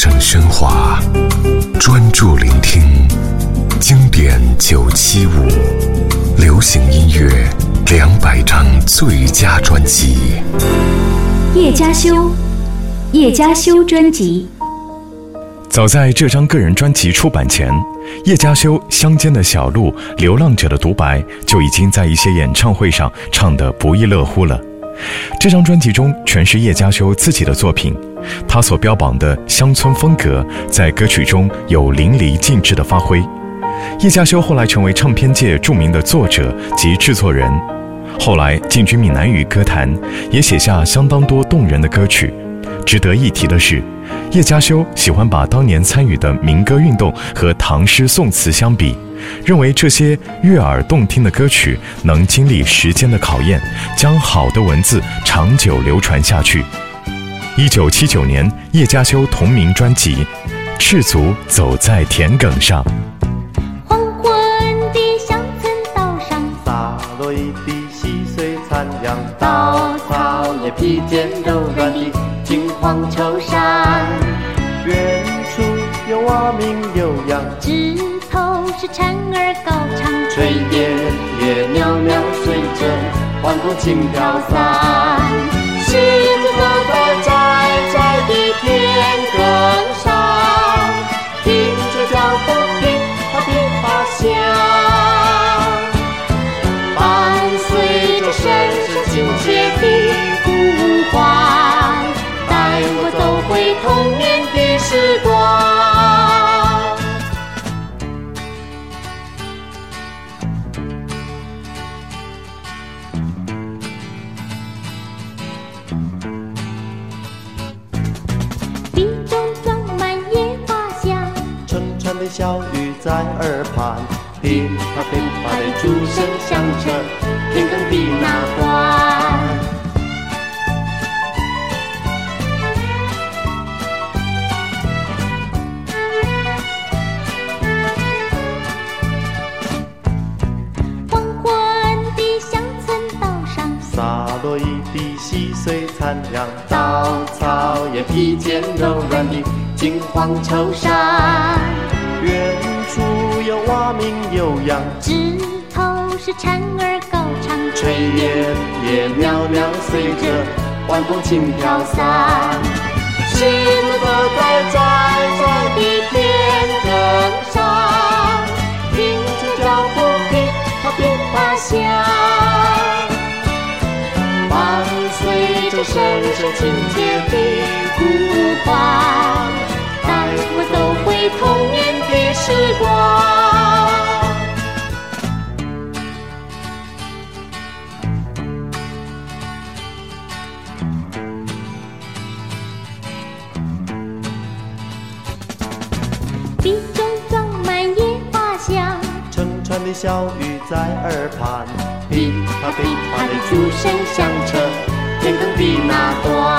声喧哗，专注聆听经典九七五，流行音乐两百张最佳专辑。叶嘉修，叶嘉修专辑。早在这张个人专辑出版前，叶嘉修《乡间的小路》《流浪者的独白》就已经在一些演唱会上唱得不亦乐乎了。这张专辑中全是叶嘉修自己的作品，他所标榜的乡村风格在歌曲中有淋漓尽致的发挥。叶嘉修后来成为唱片界著名的作者及制作人，后来进军闽南语歌坛，也写下相当多动人的歌曲。值得一提的是。叶嘉修喜欢把当年参与的民歌运动和唐诗宋词相比，认为这些悦耳动听的歌曲能经历时间的考验，将好的文字长久流传下去。一九七九年，叶嘉修同名专辑《赤足走在田埂上》。黄昏的乡村道上，洒落一地细碎残阳，稻草也披肩柔软的金黄秋衫。远处有蛙鸣悠扬，枝头是蝉儿高唱，炊烟也袅袅随着晚风轻飘散。狮子坐在窄窄的田埂上，听着脚步噼啪噼啪响，地中装满野花香，春春的小雨在耳畔，噼啪噼啪的竹声响彻天空的那残阳，稻草也披肩柔软的金黄绸衫。远处有蛙鸣悠扬，枝头是蝉儿高唱，炊烟也袅袅随着晚风轻飘散。狮子坐在窄窄的田埂上，听见脚步噼啪噼啪响。亲切的呼唤，带我走回童年的时光。地中装满野花香，成串的小雨在耳畔，噼啪噼啪的竹声响彻。天空比那端。